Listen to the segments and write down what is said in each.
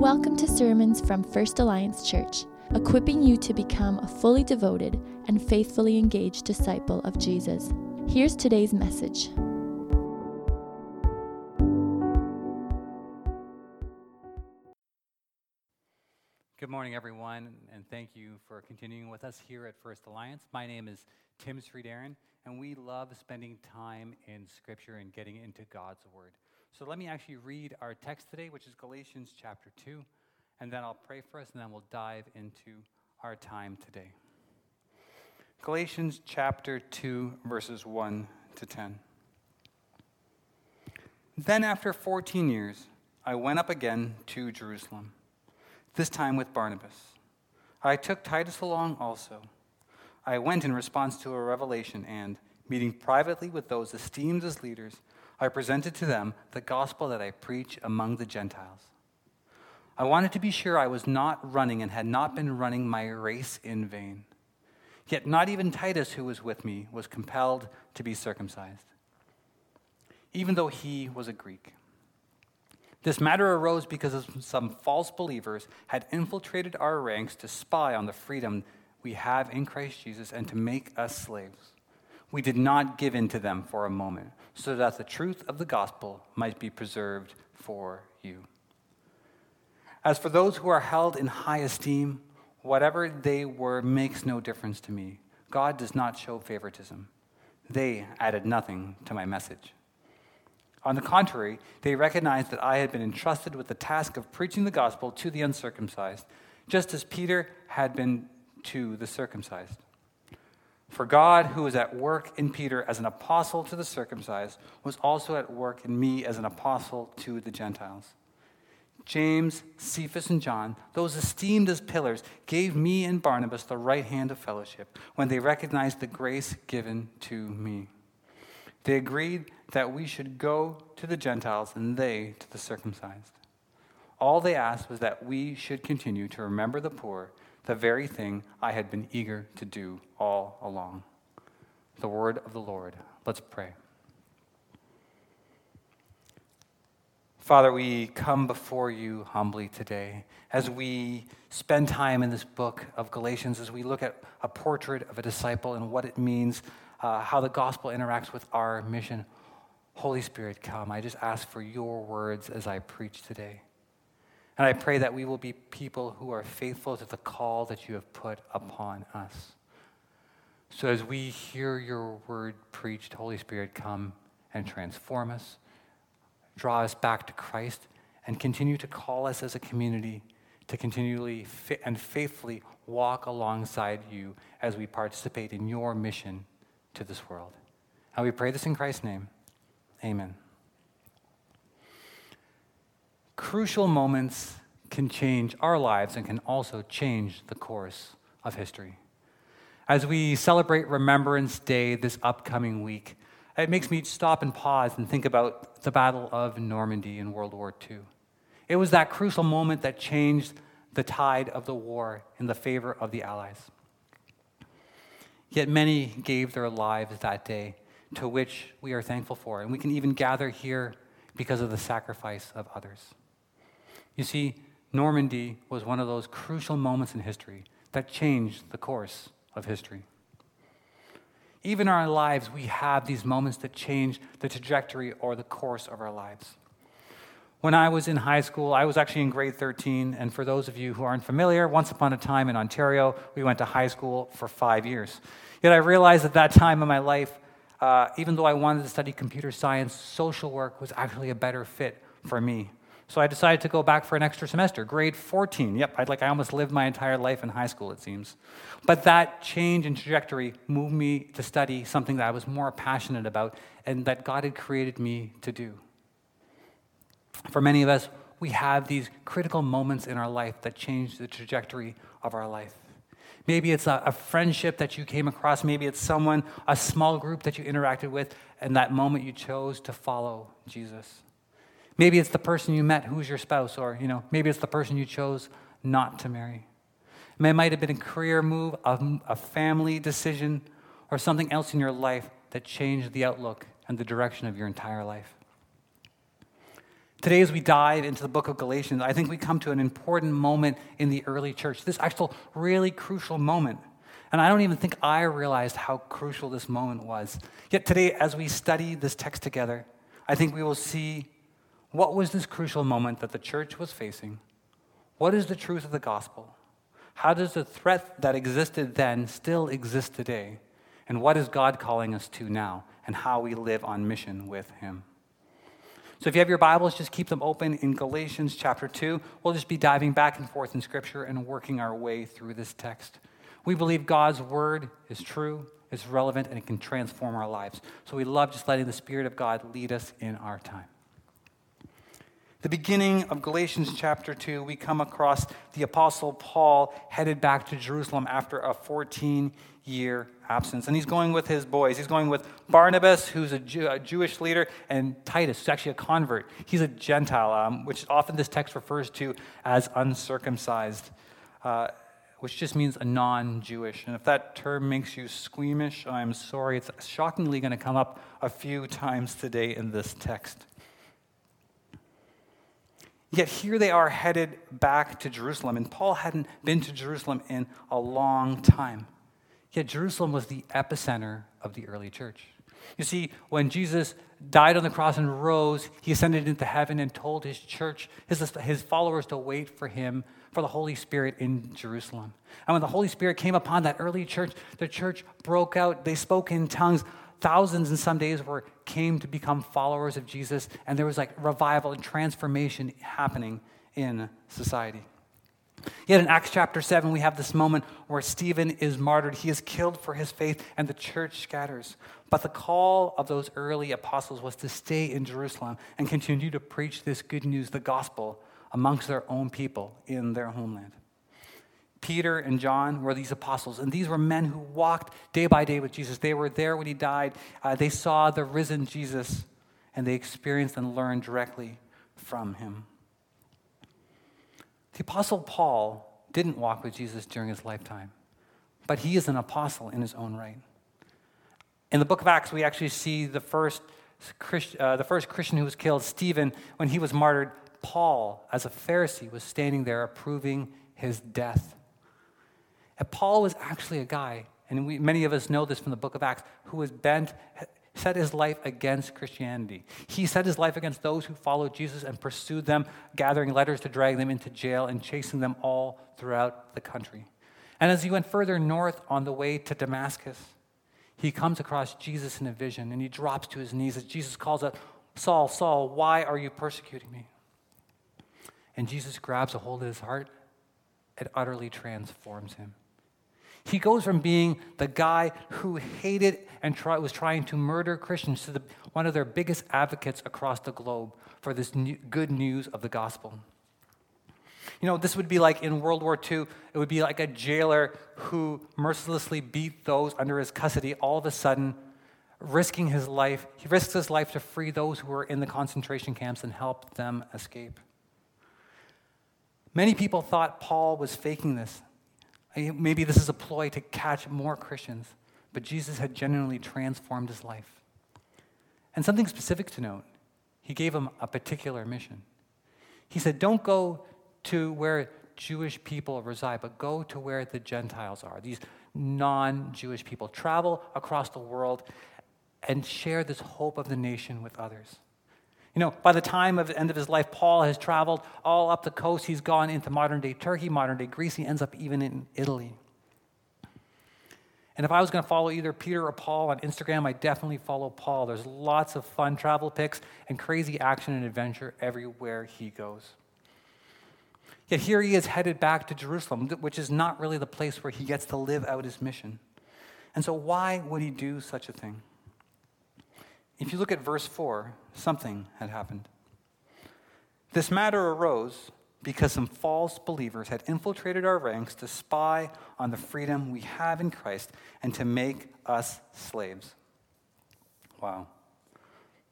Welcome to sermons from First Alliance Church, equipping you to become a fully devoted and faithfully engaged disciple of Jesus. Here's today's message. Good morning, everyone, and thank you for continuing with us here at First Alliance. My name is Tim Aaron, and we love spending time in Scripture and getting into God's Word. So let me actually read our text today, which is Galatians chapter 2, and then I'll pray for us, and then we'll dive into our time today. Galatians chapter 2, verses 1 to 10. Then, after 14 years, I went up again to Jerusalem, this time with Barnabas. I took Titus along also. I went in response to a revelation, and, meeting privately with those esteemed as leaders, I presented to them the gospel that I preach among the Gentiles. I wanted to be sure I was not running and had not been running my race in vain. Yet not even Titus, who was with me, was compelled to be circumcised, even though he was a Greek. This matter arose because some false believers had infiltrated our ranks to spy on the freedom we have in Christ Jesus and to make us slaves we did not give in to them for a moment, so that the truth of the gospel might be preserved for you. As for those who are held in high esteem, whatever they were makes no difference to me. God does not show favoritism. They added nothing to my message. On the contrary, they recognized that I had been entrusted with the task of preaching the gospel to the uncircumcised, just as Peter had been to the circumcised. For God, who was at work in Peter as an apostle to the circumcised, was also at work in me as an apostle to the Gentiles. James, Cephas, and John, those esteemed as pillars, gave me and Barnabas the right hand of fellowship when they recognized the grace given to me. They agreed that we should go to the Gentiles and they to the circumcised. All they asked was that we should continue to remember the poor the very thing I had been eager to do all along. The word of the Lord. Let's pray. Father, we come before you humbly today as we spend time in this book of Galatians, as we look at a portrait of a disciple and what it means, uh, how the gospel interacts with our mission. Holy Spirit, come. I just ask for your words as I preach today. And I pray that we will be people who are faithful to the call that you have put upon us. So as we hear your word preached, Holy Spirit, come and transform us, draw us back to Christ, and continue to call us as a community to continually and faithfully walk alongside you as we participate in your mission to this world. And we pray this in Christ's name. Amen crucial moments can change our lives and can also change the course of history. As we celebrate Remembrance Day this upcoming week, it makes me stop and pause and think about the Battle of Normandy in World War II. It was that crucial moment that changed the tide of the war in the favor of the Allies. Yet many gave their lives that day, to which we are thankful for, and we can even gather here because of the sacrifice of others. You see, Normandy was one of those crucial moments in history that changed the course of history. Even in our lives, we have these moments that change the trajectory or the course of our lives. When I was in high school, I was actually in grade 13, and for those of you who aren't familiar, once upon a time in Ontario, we went to high school for five years. Yet I realized at that time in my life, uh, even though I wanted to study computer science, social work was actually a better fit for me. So I decided to go back for an extra semester, grade 14. Yep, I'd like I almost lived my entire life in high school, it seems. But that change in trajectory moved me to study something that I was more passionate about and that God had created me to do. For many of us, we have these critical moments in our life that change the trajectory of our life. Maybe it's a, a, friendship that you came across. Maybe it's someone, a small group that you interacted with, and that moment you chose to follow Jesus. Maybe it's the person you met who's your spouse, or you know, maybe it's the person you chose not to marry. It might have been a career move, a, a family decision, or something else in your life that changed the outlook and the direction of your entire life. Today, as we dive into the book of Galatians, I think we come to an important moment in the early church, this actual really crucial moment. And I don't even think I realized how crucial this moment was. Yet today, as we study this text together, I think we will see what was this crucial moment that the church was facing? What is the truth of the gospel? How does the threat that existed then still exist today? And what is God calling us to now? And how we live on mission with Him? So if you have your Bibles, just keep them open in Galatians chapter 2. We'll just be diving back and forth in Scripture and working our way through this text. We believe God's word is true, is relevant, and it can transform our lives. So we love just letting the Spirit of God lead us in our time. The beginning of Galatians chapter 2, we come across the Apostle Paul headed back to Jerusalem after a 14 year absence. And he's going with his boys. He's going with Barnabas, who's a, Jew, a Jewish leader, and Titus, who's actually a convert. He's a Gentile, um, which often this text refers to as uncircumcised, uh, which just means a non Jewish. And if that term makes you squeamish, I'm sorry. It's shockingly going to come up a few times today in this text. Yet here they are headed back to Jerusalem, and Paul hadn't been to Jerusalem in a long time. Yet Jerusalem was the epicenter of the early church. You see, when Jesus died on the cross and rose, he ascended into heaven and told his church, his, his followers, to wait for him, for the Holy Spirit in Jerusalem. And when the Holy Spirit came upon that early church, the church broke out. They spoke in tongues. Thousands in some days were came to become followers of Jesus, and there was like revival and transformation happening in society. Yet in Acts chapter 7, we have this moment where Stephen is martyred. He is killed for his faith, and the church scatters. But the call of those early apostles was to stay in Jerusalem and continue to preach this good news, the gospel, amongst their own people in their homeland. Peter and John were these apostles, and these were men who walked day by day with Jesus. They were there when he died. Uh, they saw the risen Jesus, and they experienced and learned directly from him. The Apostle Paul didn't walk with Jesus during his lifetime, but he is an apostle in his own right. In the book of Acts, we actually see the first, uh, the first Christian who was killed, Stephen, when he was martyred. Paul, as a Pharisee, was standing there approving his death. And Paul was actually a guy, and we, many of us know this from the book of Acts, who was bent, set his life against Christianity. He set his life against those who followed Jesus and pursued them, gathering letters to drag them into jail and chasing them all throughout the country. And as he went further north on the way to Damascus, he comes across Jesus in a vision and he drops to his knees as Jesus calls out, Saul, Saul, why are you persecuting me? And Jesus grabs a hold of his heart and utterly transforms him. He goes from being the guy who hated and try, was trying to murder Christians to the, one of their biggest advocates across the globe for this new, good news of the gospel. You know, this would be like in World War II, it would be like a jailer who mercilessly beat those under his custody, all of a sudden risking his life. He risks his life to free those who were in the concentration camps and help them escape. Many people thought Paul was faking this, Maybe this is a ploy to catch more Christians, but Jesus had genuinely transformed his life. And something specific to note he gave him a particular mission. He said, Don't go to where Jewish people reside, but go to where the Gentiles are, these non Jewish people. Travel across the world and share this hope of the nation with others. You know, by the time of the end of his life, Paul has traveled all up the coast. He's gone into modern day Turkey, modern day Greece. He ends up even in Italy. And if I was going to follow either Peter or Paul on Instagram, I definitely follow Paul. There's lots of fun travel pics and crazy action and adventure everywhere he goes. Yet here he is headed back to Jerusalem, which is not really the place where he gets to live out his mission. And so, why would he do such a thing? If you look at verse 4, something had happened. This matter arose because some false believers had infiltrated our ranks to spy on the freedom we have in Christ and to make us slaves. Wow.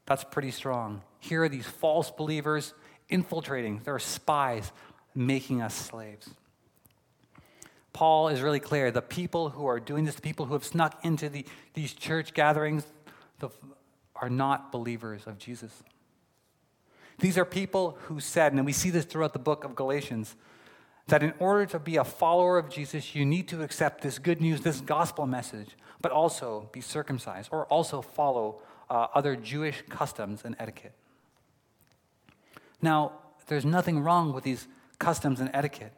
That's pretty strong. Here are these false believers infiltrating, they're spies making us slaves. Paul is really clear. The people who are doing this, the people who have snuck into the, these church gatherings, the, are not believers of Jesus. These are people who said, and we see this throughout the book of Galatians, that in order to be a follower of Jesus, you need to accept this good news, this gospel message, but also be circumcised or also follow uh, other Jewish customs and etiquette. Now, there's nothing wrong with these customs and etiquette.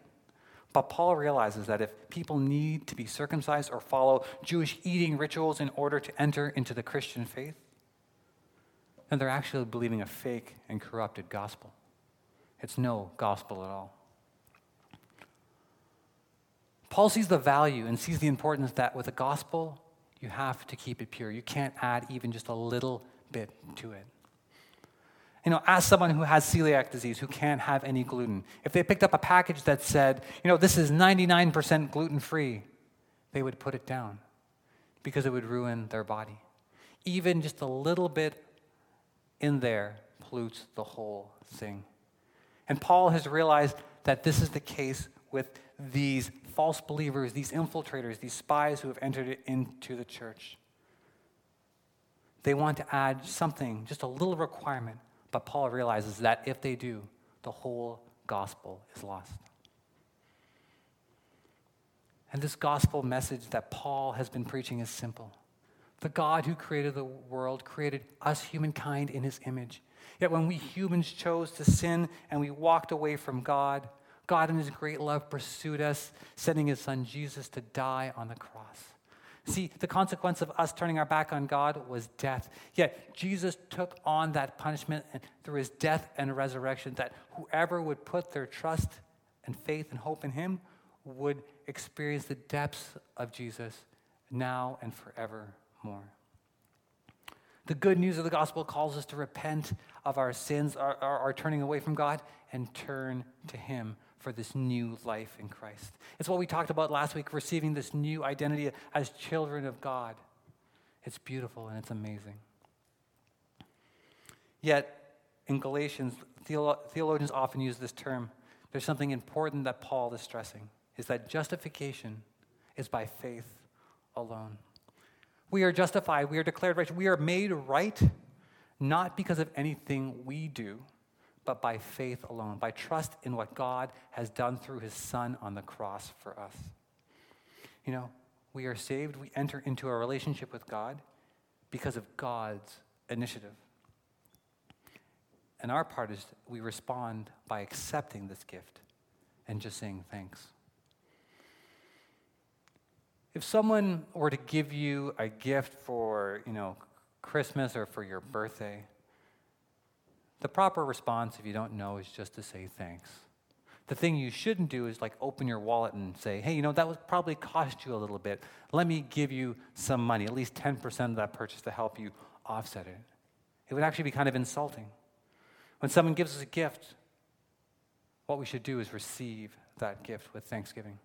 But Paul realizes that if people need to be circumcised or follow Jewish eating rituals in order to enter into the Christian faith, then they're actually believing a fake and corrupted gospel. It's no gospel at all. Paul sees the value and sees the importance that with the gospel, you have to keep it pure. You can't add even just a little bit to it. You know, ask someone who has celiac disease, who can't have any gluten, if they picked up a package that said, you know, this is 99% gluten free, they would put it down because it would ruin their body. Even just a little bit in there pollutes the whole thing. And Paul has realized that this is the case with these false believers, these infiltrators, these spies who have entered into the church. They want to add something, just a little requirement but Paul realizes that if they do, the whole gospel is lost. And this gospel message that Paul has been preaching is simple. The God who created the world created us, humankind, in his image. Yet when we humans chose to sin and we walked away from God, God in his great love pursued us, sending his son Jesus to die on the cross. See, the consequence of us turning our back on God was death. Yet Jesus took on that punishment through his death and resurrection, that whoever would put their trust and faith and hope in him would experience the depths of Jesus now and forevermore. The good news of the gospel calls us to repent of our sins, our, our, our turning away from God, and turn to him for this new life in Christ. It's what we talked about last week, receiving this new identity as children of God. It's beautiful and it's amazing. Yet, in Galatians, theologians often use this term. There's something important that Paul is stressing is that justification is by faith alone. We are justified, we are declared righteous, we are made right not because of anything we do, but by faith alone, by trust in what God has done through his Son on the cross for us. You know, we are saved, we enter into a relationship with God because of God's initiative. And our part is we respond by accepting this gift and just saying thanks. If someone were to give you a gift for, you know, Christmas or for your birthday, the proper response, if you don't know, is just to say thanks. The thing you shouldn't do is like open your wallet and say, hey, you know, that would probably cost you a little bit. Let me give you some money, at least 10% of that purchase to help you offset it. It would actually be kind of insulting. When someone gives us a gift, what we should do is receive that gift with thanksgiving.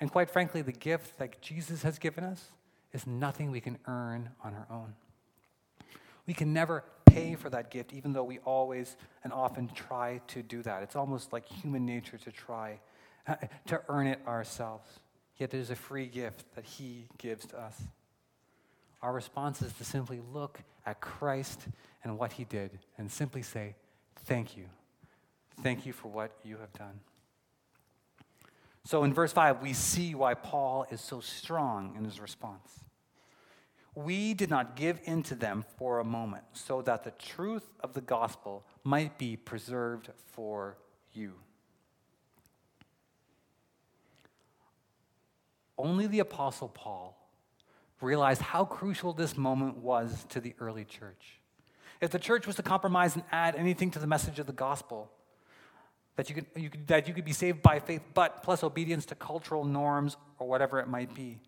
And quite frankly, the gift that Jesus has given us is nothing we can earn on our own. We can never pay for that gift, even though we always and often try to do that. It's almost like human nature to try uh, to earn it ourselves. Yet there's a free gift that He gives to us. Our response is to simply look at Christ and what He did and simply say, Thank you. Thank you for what you have done. So in verse 5, we see why Paul is so strong in his response. We did not give in to them for a moment, so that the truth of the gospel might be preserved for you. Only the Apostle Paul realized how crucial this moment was to the early church. If the church was to compromise and add anything to the message of the gospel, that you could, you could, that you could be saved by faith, but plus obedience to cultural norms or whatever it might be,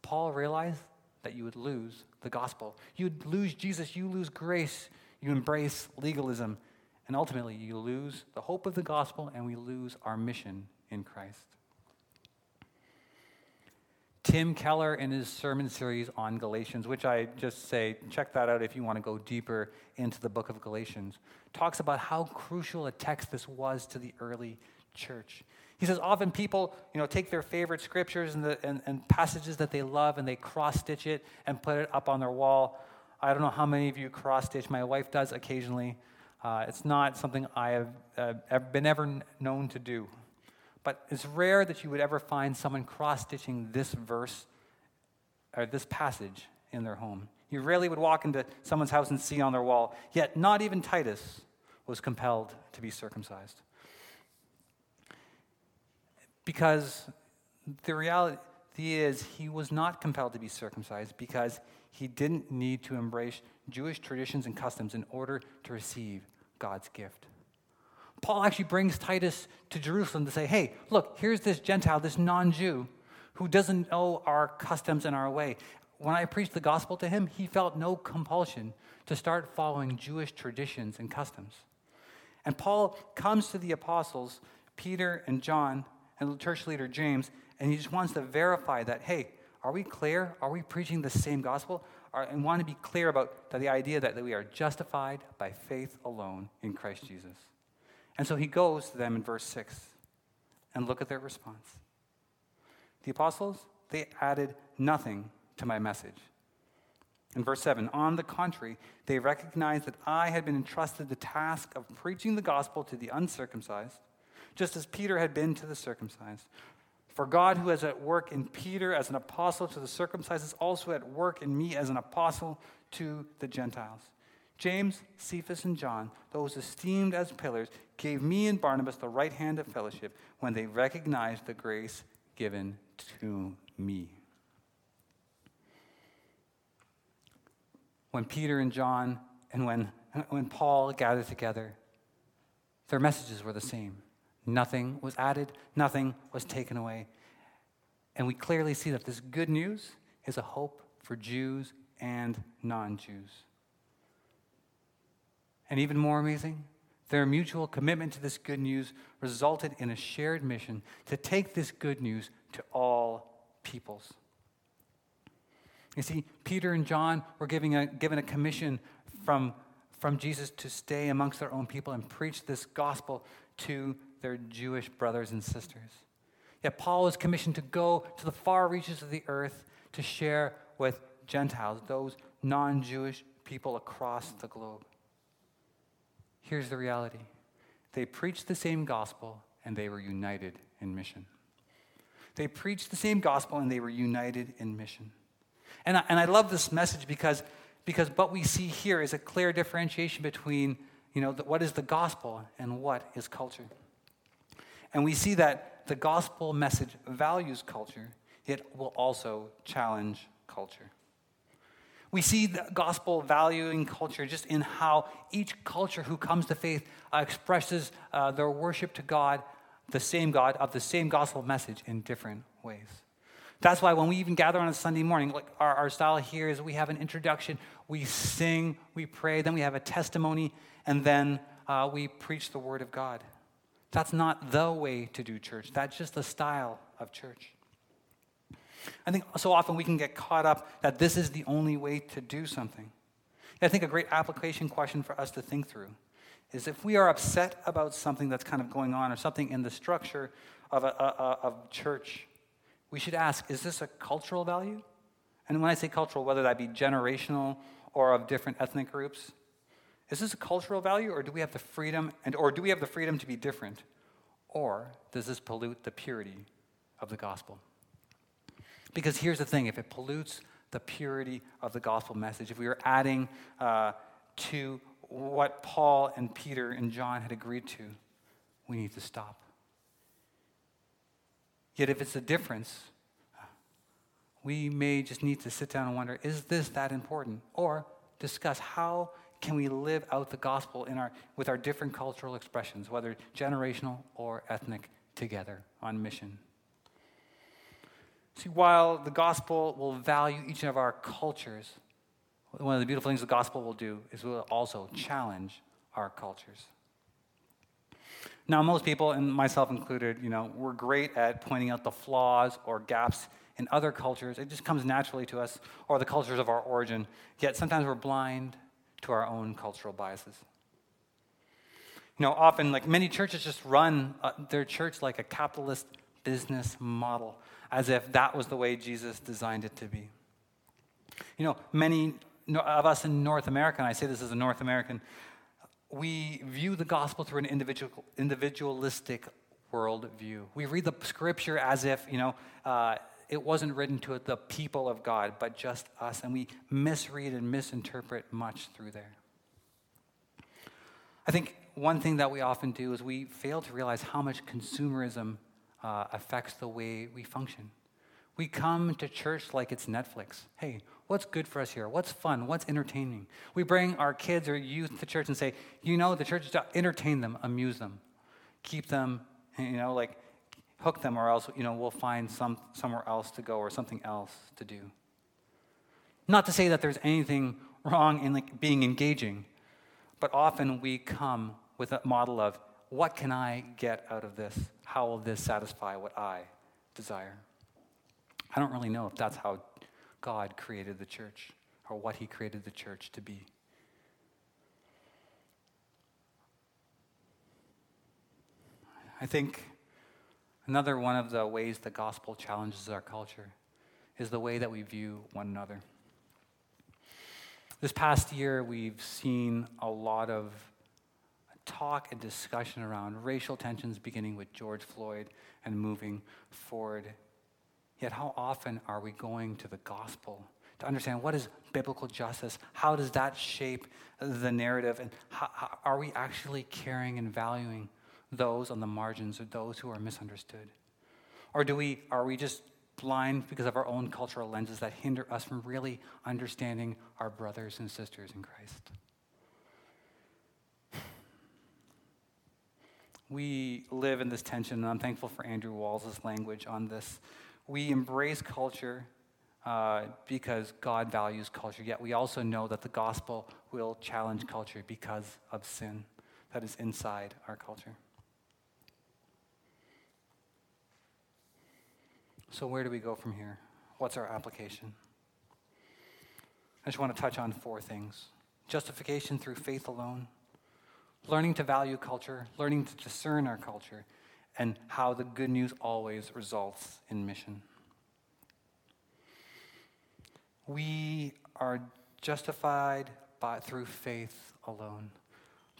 Paul realized that you would lose the gospel. You'd lose Jesus, you lose grace, you embrace legalism, and ultimately you lose the hope of the gospel and we lose our mission in Christ. Tim Keller, in his sermon series on Galatians, which I just say, check that out if you want to go deeper into the book of Galatians, talks about how crucial a text this was to the early church. He says often people, you know, take their favorite scriptures and, the, and, and passages that they love and they cross stitch it and put it up on their wall. I don't know how many of you cross stitch. My wife does occasionally. Uh, it's not something I have uh, been ever known to do. But it's rare that you would ever find someone cross stitching this verse or this passage in their home. You rarely would walk into someone's house and see on their wall, yet not even Titus was compelled to be circumcised. Because the reality is, he was not compelled to be circumcised because he didn't need to embrace Jewish traditions and customs in order to receive God's gift. Paul actually brings Titus to Jerusalem to say, hey, look, here's this Gentile, this non Jew, who doesn't know our customs and our way. When I preached the gospel to him, he felt no compulsion to start following Jewish traditions and customs. And Paul comes to the apostles, Peter and John, and the church leader James, and he just wants to verify that, hey, are we clear? Are we preaching the same gospel? Are, and want to be clear about the idea that, that we are justified by faith alone in Christ Jesus. And so he goes to them in verse 6 and look at their response. The apostles, they added nothing to my message. In verse 7, on the contrary, they recognized that I had been entrusted the task of preaching the gospel to the uncircumcised, just as Peter had been to the circumcised. For God, who is at work in Peter as an apostle to the circumcised, is also at work in me as an apostle to the Gentiles. James, Cephas, and John, those esteemed as pillars, gave me and Barnabas the right hand of fellowship when they recognized the grace given to me. When Peter and John and when, when Paul gathered together, their messages were the same. Nothing was added, nothing was taken away. And we clearly see that this good news is a hope for Jews and non Jews. And even more amazing, their mutual commitment to this good news resulted in a shared mission to take this good news to all peoples. You see, Peter and John were giving a, given a commission from, from Jesus to stay amongst their own people and preach this gospel to their Jewish brothers and sisters. Yet Paul was commissioned to go to the far reaches of the earth to share with Gentiles, those non Jewish people across the globe. Here's the reality they preached the same gospel and they were united in mission. They preached the same gospel and they were united in mission. And I, and I love this message because, because what we see here is a clear differentiation between you know, the, what is the gospel and what is culture. And we see that the gospel message values culture, it will also challenge culture. We see the gospel valuing culture just in how each culture who comes to faith uh, expresses uh, their worship to God, the same God, of the same gospel message in different ways. That's why when we even gather on a Sunday morning, like our, our style here is we have an introduction, we sing, we pray, then we have a testimony, and then uh, we preach the word of God. That's not the way to do church, that's just the style of church. I think so often we can get caught up that this is the only way to do something. I think a great application question for us to think through is if we are upset about something that's kind of going on or something in the structure of a, a, of church, we should ask is this a cultural value? And when I say cultural, whether that be generational or of different ethnic groups, is this a cultural value or do we have the freedom and or do we have the freedom to be different? Or does this pollute the purity of the gospel? Because here's the thing if it pollutes the purity of the gospel message, if we are adding uh, to what Paul and Peter and John had agreed to, we need to stop. Yet if it's a difference, we may just need to sit down and wonder is this that important? Or discuss how can we live out the gospel in our, with our different cultural expressions, whether generational or ethnic, together on mission. See, while the gospel will value each of our cultures, one of the beautiful things the gospel will do is will also challenge our cultures. Now, most people, and myself included, you know, we're great at pointing out the flaws or gaps in other cultures. It just comes naturally to us, or the cultures of our origin. Yet sometimes we're blind to our own cultural biases. You know, often, like many churches just run uh, their church like a capitalist business model as if that was the way Jesus designed it to be. You know, many of us in North America, and I say this as a North American, we view the gospel through an individual, individualistic worldview. We read the scripture as if, you know, uh, it wasn't written to the people of God, but just us, and we misread and misinterpret much through there. I think one thing that we often do is we fail to realize how much consumerism uh, affects the way we function. We come to church like it's Netflix. Hey, what's good for us here? What's fun? What's entertaining? We bring our kids or youth to church and say, you know, the church is to entertain them, amuse them, keep them, you know, like hook them, or else, you know, we'll find some, somewhere else to go or something else to do. Not to say that there's anything wrong in like being engaging, but often we come with a model of what can I get out of this? How will this satisfy what I desire? I don't really know if that's how God created the church or what he created the church to be. I think another one of the ways the gospel challenges our culture is the way that we view one another. This past year, we've seen a lot of talk and discussion around racial tensions beginning with George Floyd and moving forward Yet, how often are we going to the gospel to understand what is biblical justice? How does that shape the narrative? And how, how, are we actually caring and valuing those on the margins or those who are misunderstood? Or do we, are we just blind because of our own cultural lenses that hinder us from really understanding our brothers and sisters in Christ? We live in this tension, and I'm thankful for Andrew Walls' language on this we embrace culture uh, because God values culture, yet we also know that the gospel will challenge culture because of sin that is inside our culture. So, where do we go from here? What's our application? I just want to touch on four things justification through faith alone, learning to value culture, learning to discern our culture, and how the good news always results in mission. We are justified by, through faith alone.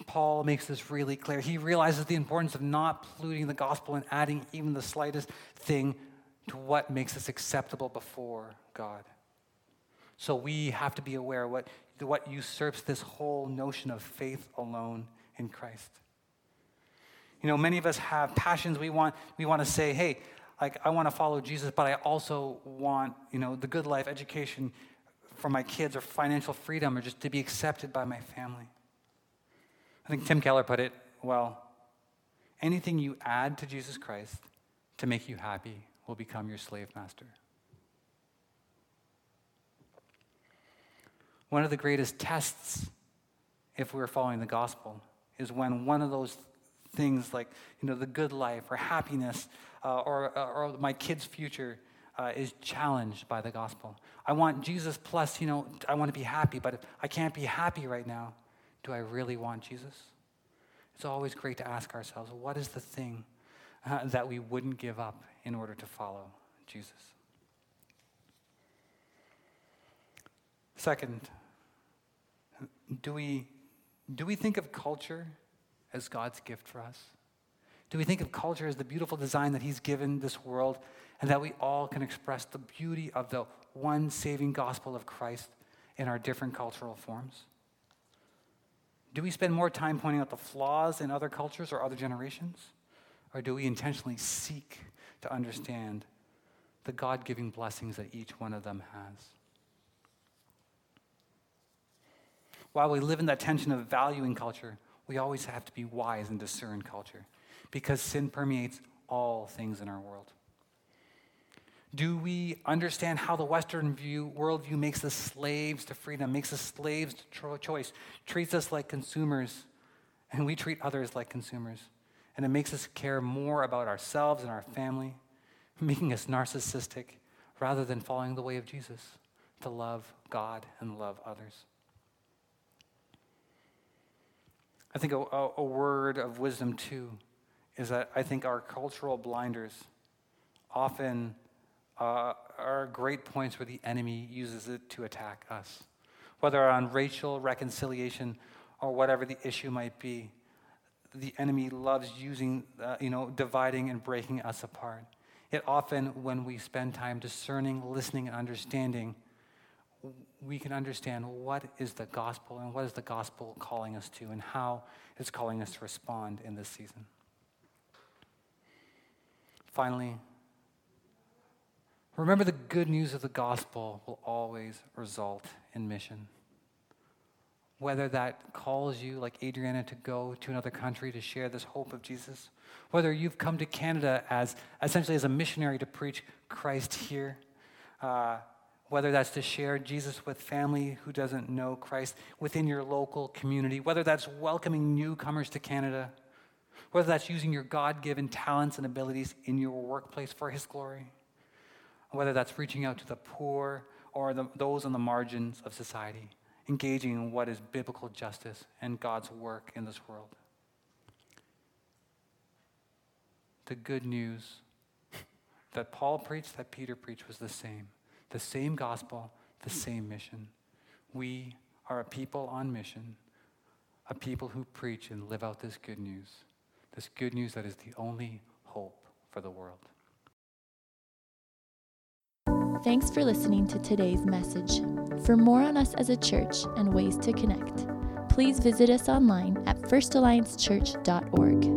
Paul makes this really clear. He realizes the importance of not polluting the gospel and adding even the slightest thing to what makes us acceptable before God. So we have to be aware what, what usurps this whole notion of faith alone in Christ. You know, many of us have passions. We want, we want to say, hey, like, I want to follow Jesus, but I also want, you know, the good life, education for my kids, or financial freedom, or just to be accepted by my family. I think Tim Keller put it well anything you add to Jesus Christ to make you happy will become your slave master. One of the greatest tests, if we're following the gospel, is when one of those things like you know the good life or happiness uh, or, uh, or my kid's future uh, is challenged by the gospel. I want jesus plus you know i want to be happy but if i can't be happy right now do i really want jesus? It's always great to ask ourselves what is the thing uh, that we wouldn't give up in order to follow jesus? Second do we do we think of culture as God's gift for us? Do we think of culture as the beautiful design that He's given this world and that we all can express the beauty of the one saving gospel of Christ in our different cultural forms? Do we spend more time pointing out the flaws in other cultures or other generations? Or do we intentionally seek to understand the God giving blessings that each one of them has? While we live in that tension of valuing culture, we always have to be wise and discern culture because sin permeates all things in our world. Do we understand how the Western view, worldview makes us slaves to freedom, makes us slaves to choice, treats us like consumers, and we treat others like consumers? And it makes us care more about ourselves and our family, making us narcissistic rather than following the way of Jesus to love God and love others. I think a, a, word of wisdom, too, is that I think our cultural blinders often uh, are great points where the enemy uses it to attack us. Whether on racial reconciliation or whatever the issue might be, the enemy loves using, uh, you know, dividing and breaking us apart. Yet often, when we spend time discerning, listening, and understanding, we can understand what is the gospel and what is the gospel calling us to and how it's calling us to respond in this season. Finally, remember the good news of the gospel will always result in mission whether that calls you, like Adriana, to go to another country to share this hope of Jesus, whether you've come to Canada as essentially as a missionary to preach Christ here, uh, whether that's to share Jesus with family who doesn't know Christ within your local community, whether that's welcoming newcomers to Canada, whether that's using your God given talents and abilities in your workplace for His glory, whether that's reaching out to the poor or the, those on the margins of society engaging in what is biblical justice and God's work in this world. The good news that Paul preached, that Peter preached, was the same the same gospel, the same mission. We are a people on mission, a people who preach and live out this good news, this good news that is the only hope for the world. Thanks for listening to today's message. For more on us as a church and ways to connect, please visit us online at firstalliancechurch.org.